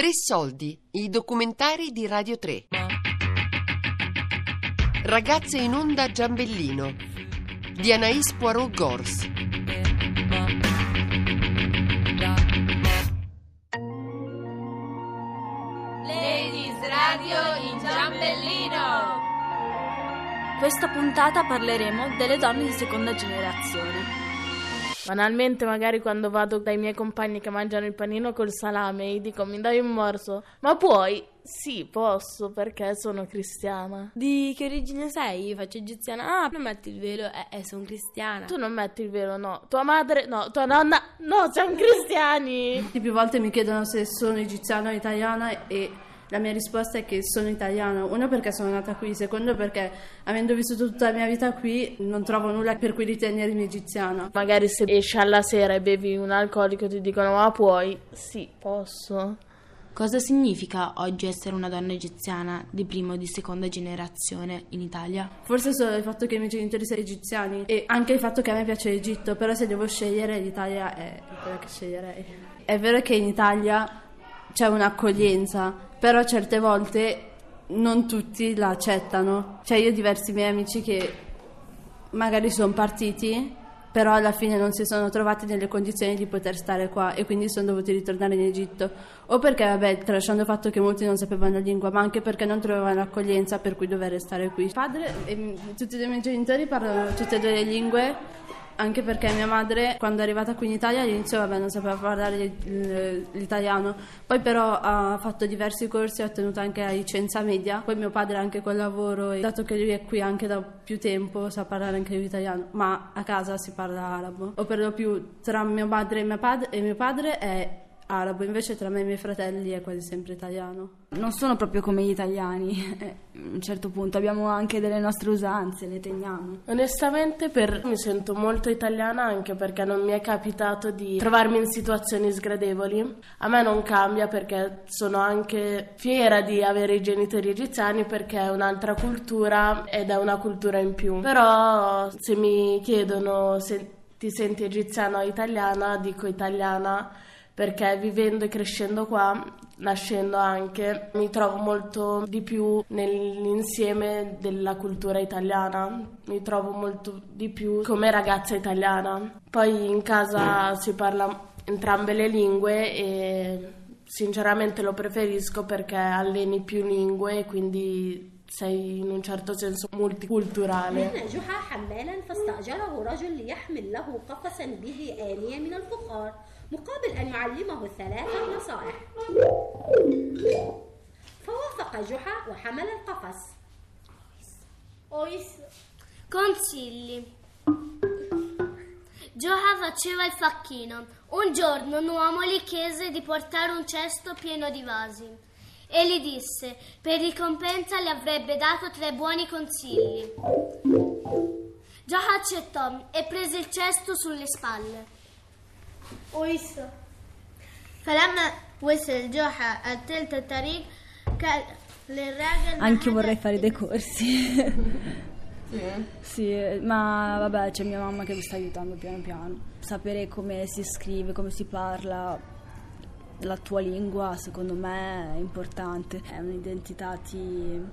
Tre soldi, i documentari di Radio 3. Ragazze in onda Giambellino di Anaïs Poirot Gors. Ladies Radio in Giambellino. Questa puntata parleremo delle donne di seconda generazione. Banalmente, magari quando vado dai miei compagni che mangiano il panino col salame e dico mi dai un morso, ma puoi? Sì, posso perché sono cristiana. Di che origine sei? Faccio egiziana. Ah, non metti il velo. Eh, eh, sono cristiana. Tu non metti il velo, no. Tua madre, no. Tua nonna, no, siamo cristiani. Più volte mi chiedono se sono egiziana o italiana e la mia risposta è che sono italiana, uno perché sono nata qui, secondo perché avendo vissuto tutta la mia vita qui non trovo nulla per cui ritenermi egiziana. Magari se esci alla sera e bevi un alcolico ti dicono ma puoi? Sì, posso. Cosa significa oggi essere una donna egiziana di prima o di seconda generazione in Italia? Forse solo il fatto che i miei genitori siano egiziani e anche il fatto che a me piace l'Egitto, però se devo scegliere l'Italia è quella che sceglierei. È vero che in Italia c'è un'accoglienza, però certe volte non tutti la accettano. Cioè io ho diversi miei amici che magari sono partiti, però alla fine non si sono trovati nelle condizioni di poter stare qua e quindi sono dovuti ritornare in Egitto. O perché, vabbè, tralasciando il fatto che molti non sapevano la lingua, ma anche perché non trovavano l'accoglienza per cui dover restare qui. Padre e tutti e due i miei genitori parlano tutte e due le lingue anche perché mia madre quando è arrivata qui in Italia all'inizio vabbè, non sapeva parlare l'italiano, poi però ha fatto diversi corsi, ha ottenuto anche la licenza media, poi mio padre anche col lavoro e dato che lui è qui anche da più tempo sa parlare anche l'italiano, ma a casa si parla arabo, o per lo più tra mio padre e mio padre, e mio padre è arabo, invece tra me e i miei fratelli è quasi sempre italiano. Non sono proprio come gli italiani, eh, a un certo punto abbiamo anche delle nostre usanze, le teniamo. Onestamente per... mi sento molto italiana anche perché non mi è capitato di trovarmi in situazioni sgradevoli. A me non cambia perché sono anche fiera di avere i genitori egiziani perché è un'altra cultura ed è una cultura in più. Però se mi chiedono se ti senti egiziana o italiana, dico italiana perché vivendo e crescendo qua, nascendo anche, mi trovo molto di più nell'insieme della cultura italiana, mi trovo molto di più come ragazza italiana. Poi in casa si parla entrambe le lingue e sinceramente lo preferisco perché alleni più lingue e quindi sei in un certo senso multiculturale. مقابل أن يعلمه ثلاثة نصائح فوافق جحا وحمل القفص Consigli. Gioca faceva il facchino. Un giorno un uomo gli chiese di portare un cesto pieno di vasi e gli disse per ricompensa le avrebbe dato tre buoni consigli. Gioca accettò e prese il cesto sulle spalle. ويسر فلما وصل جوحة التلت الطريق كان للراجل Anche io vorrei fare dei corsi. sì. sì, ma vabbè c'è mia mamma che mi sta aiutando piano piano. Sapere come si scrive, come si parla la tua lingua secondo me è importante. È un'identità, ti,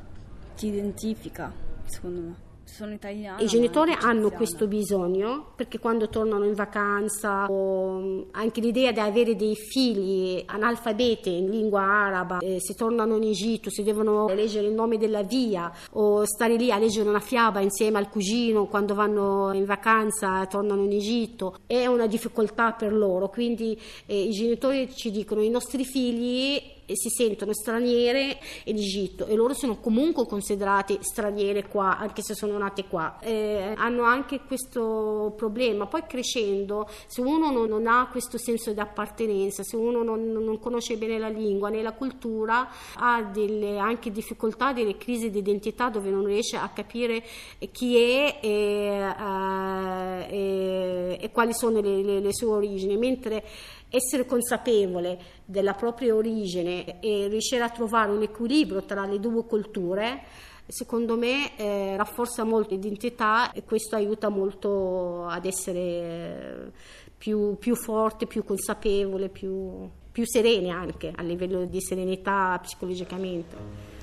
ti identifica secondo me. Sono italiana. I genitori hanno questo bisogno perché quando tornano in vacanza o anche l'idea di avere dei figli analfabeti in lingua araba, eh, se tornano in Egitto, si devono leggere il nome della via o stare lì a leggere una fiaba insieme al cugino quando vanno in vacanza tornano in Egitto, è una difficoltà per loro. Quindi eh, i genitori ci dicono i nostri figli si sentono straniere in Egitto e loro sono comunque considerate straniere qua, anche se sono nate qua. Eh, hanno anche questo problema. Poi crescendo, se uno non, non ha questo senso di appartenenza, se uno non, non, conosce bene la lingua né la cultura, ha delle anche difficoltà, delle crisi di identità dove non riesce a capire chi è e, uh, e, e quali sono le, le, le sue origini. Mentre essere consapevole della propria origine e riuscire a trovare un equilibrio tra le due culture secondo me eh, rafforza molto l'identità e questo aiuta molto ad essere più, più forte, più consapevole, più, più serene anche a livello di serenità psicologicamente.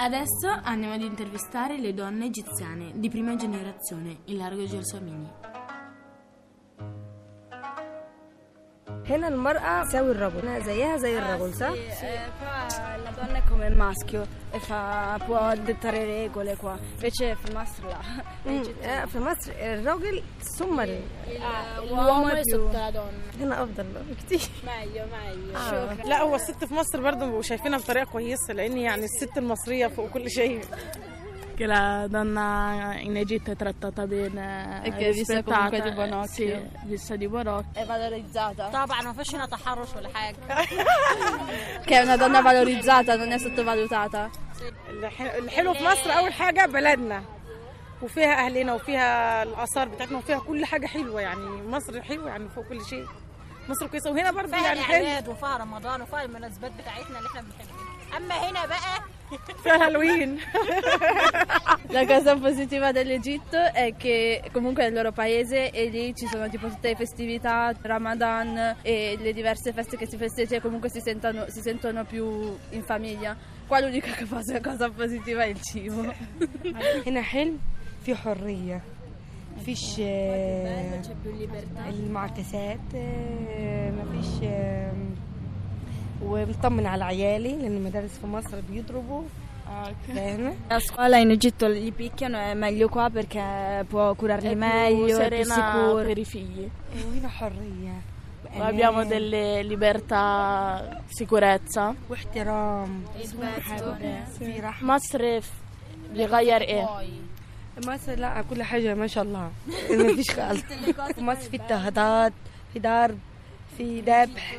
Adesso andiamo ad intervistare le donne egiziane di prima generazione, il largo Gelsamini. هنا المرأة تساوي الرجل هنا زيها زي الرجل صح؟ qua la donna è come il maschio e fa, può dettare regole qua. Invece في مصر لا. آه، في مصر الراجل ثم ال- l'uomo è più- sotto la donna. هنا أفضل بكتير meglio meglio آه. لا هو الست في مصر برضه بيبقوا شايفينها بطريقة كويسة لأن يعني الست المصرية فوق كل شيء Che la donna in Egitto è trattata bene, E che è vista rispettata, comunque di buon occhio. Sì, vista di buon occhio. È valorizzata. طبعا ما فيش هنا تحرش ولا حاجة Che è una donna valorizzata, non è sottovalutata. الح- الحلو في مصر اول حاجة بلدنا وفيها اهلنا وفيها الاثار بتاعتنا وفيها كل حاجة حلوة يعني مصر حلوة يعني فوق كل شيء مصر كويسه وهنا برضه فيها يعني حلو الاعياد وفيها رمضان وفيها المناسبات بتاعتنا اللي احنا بنحبها اما هنا بقى فيها هالوين La cosa positiva dell'Egitto è che comunque è il loro paese e lì ci sono tipo tutte le festività, Ramadan e le diverse feste che si festeggiano e comunque si sentono, si sentono più in famiglia. Qua l'unica cosa, cosa positiva è il cibo. هنا حلو في حرية مفيش آه، المعاكسات آه، مفيش آه، ومطمن على عيالي لان المدارس في مصر بيضربوا فاهمة؟ La scuola in Egitto gli picchiano è meglio qua perché può curarli È più meglio, è più serena sicuro. per i figli. وهنا حرية Abbiamo delle libertà, sicurezza. واحترام في مصر بيغير ايه؟ مصر لا كل حاجة ما شاء الله. ما فيش خالص في مصر في اضطهادات في ضرب في ذبح.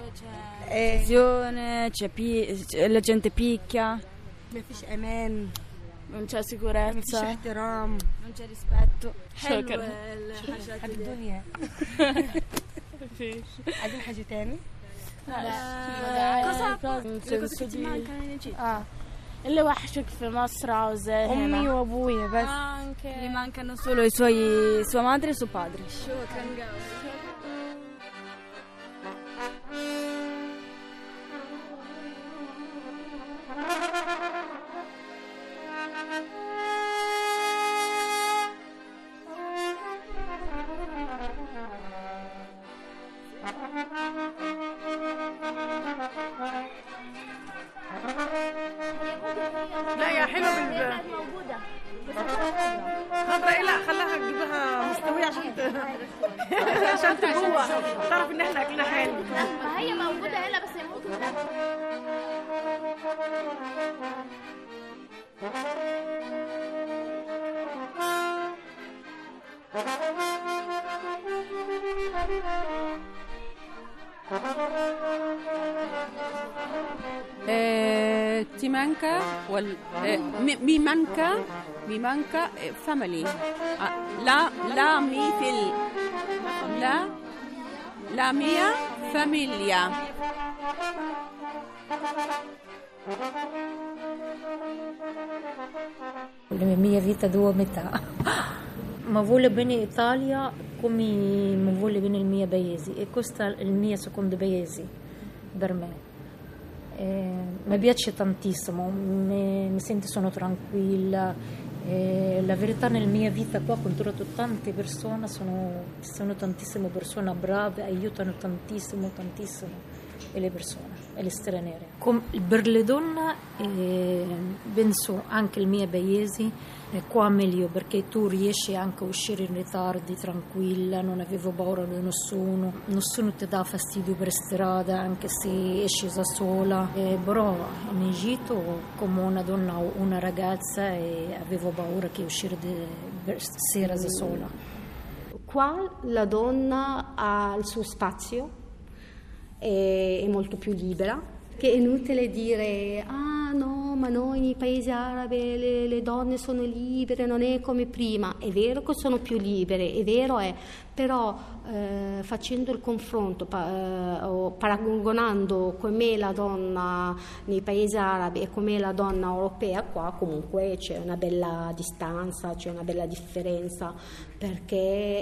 إيه. تلفزيون لجنة بيكا. ما فيش أمان. non c'è sicurezza ما فيش احترام. non c'è rispetto شكرا. حب الدنيا عايزين حاجة تاني؟ لا. كوسابو كوسابو كمان كان آه. اللي وحشك في مصر عاوزاه أمي هنا وأبويا بس Gli mancano solo i suoi, sua madre e suo padre. لا Eh, ti manca? Wal- eh, mi, mi manca? Mi manca eh, family. Ah, la la mi fil la la mia famiglia La mia vita due metà. ma vuole bene l'Italia come mi vuole bene il mio paese e questo è il mio secondo paese per me. Eh, mi piace tantissimo, mi, mi sento sono tranquilla. eh, la verità nella mia vita qua ho incontrato tante persone, sono, sono tantissime persone brave, aiutano tantissimo, tantissimo e le persone e le straniere. Com- per le donne eh, penso anche il mio paese è qua meglio perché tu riesci anche a uscire in ritardi tranquilla, non avevo paura di nessuno, nessuno ti dà fastidio per strada anche se esci da sola. Eh, però in Egitto come una donna o una ragazza e avevo paura che uscire di, sera da sola. Qua la donna ha il suo spazio, è, è molto più libera, che è inutile dire ah no, ma noi nei paesi arabi le, le donne sono libere, non è come prima. È vero che sono più libere, è vero è, però eh, facendo il confronto pa- eh, o paragonando com'è la donna nei paesi arabi e com'è la donna europea qua comunque c'è una bella distanza, c'è una bella differenza perché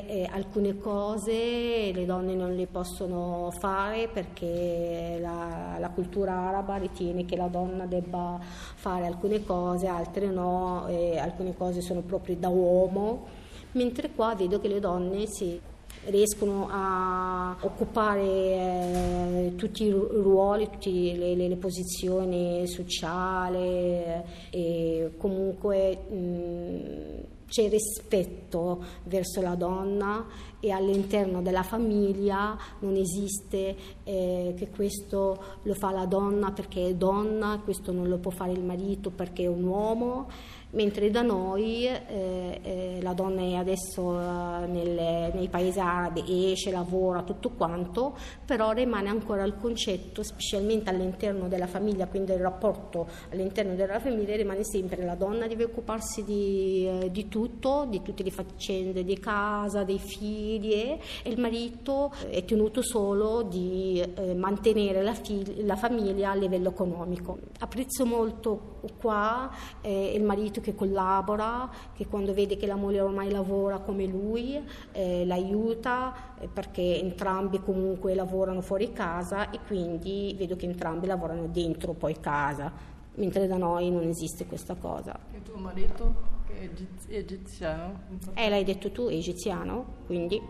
eh, alcune cose le donne non le possono fare perché la, la cultura araba ritiene che la donna debba fare alcune cose, altre no, e alcune cose sono proprio da uomo, mentre qua vedo che le donne si riescono a occupare eh, tutti i ruoli, tutte le, le, le posizioni sociali e comunque mh, c'è rispetto verso la donna e all'interno della famiglia non esiste eh, che questo lo fa la donna perché è donna, questo non lo può fare il marito perché è un uomo mentre da noi eh, eh, la donna è adesso eh, nelle, nei paesi arabi esce, lavora, tutto quanto, però rimane ancora il concetto, specialmente all'interno della famiglia, quindi il rapporto all'interno della famiglia rimane sempre la donna deve occuparsi di, eh, di tutto, di tutte le faccende di casa, dei figli e il marito è tenuto solo di eh, mantenere la, fig- la famiglia a livello economico. Apprezzo molto qua eh, il marito che collabora, che quando vede che la moglie ormai lavora come lui, eh, l'aiuta eh, perché entrambi comunque lavorano fuori casa e quindi vedo che entrambi lavorano dentro poi casa, mentre da noi non esiste questa cosa. E tuo marito che è egiziano? Eh, l'hai detto tu, è egiziano, quindi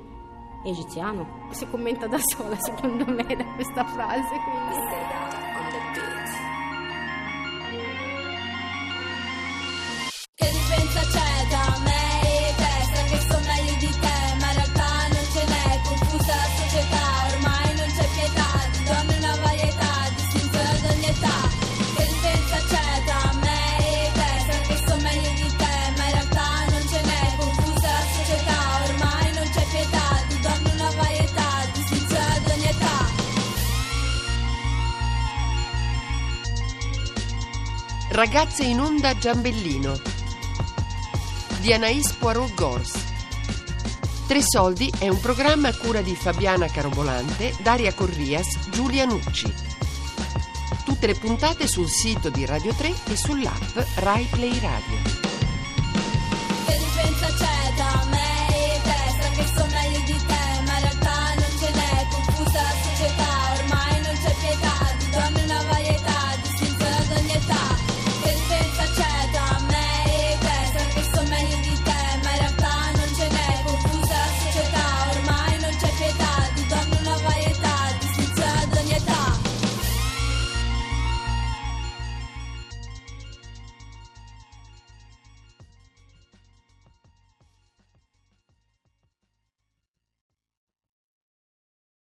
egiziano. Si commenta da sola secondo me da questa frase. Quindi. Che differenza c'è Ragazze in onda Giambellino di Anaïs Poirot Gors. Tre soldi è un programma a cura di Fabiana Carobolante, Daria Corrias, Giulia Nucci. Tutte le puntate sul sito di Radio 3 e sull'app Rai Play Radio.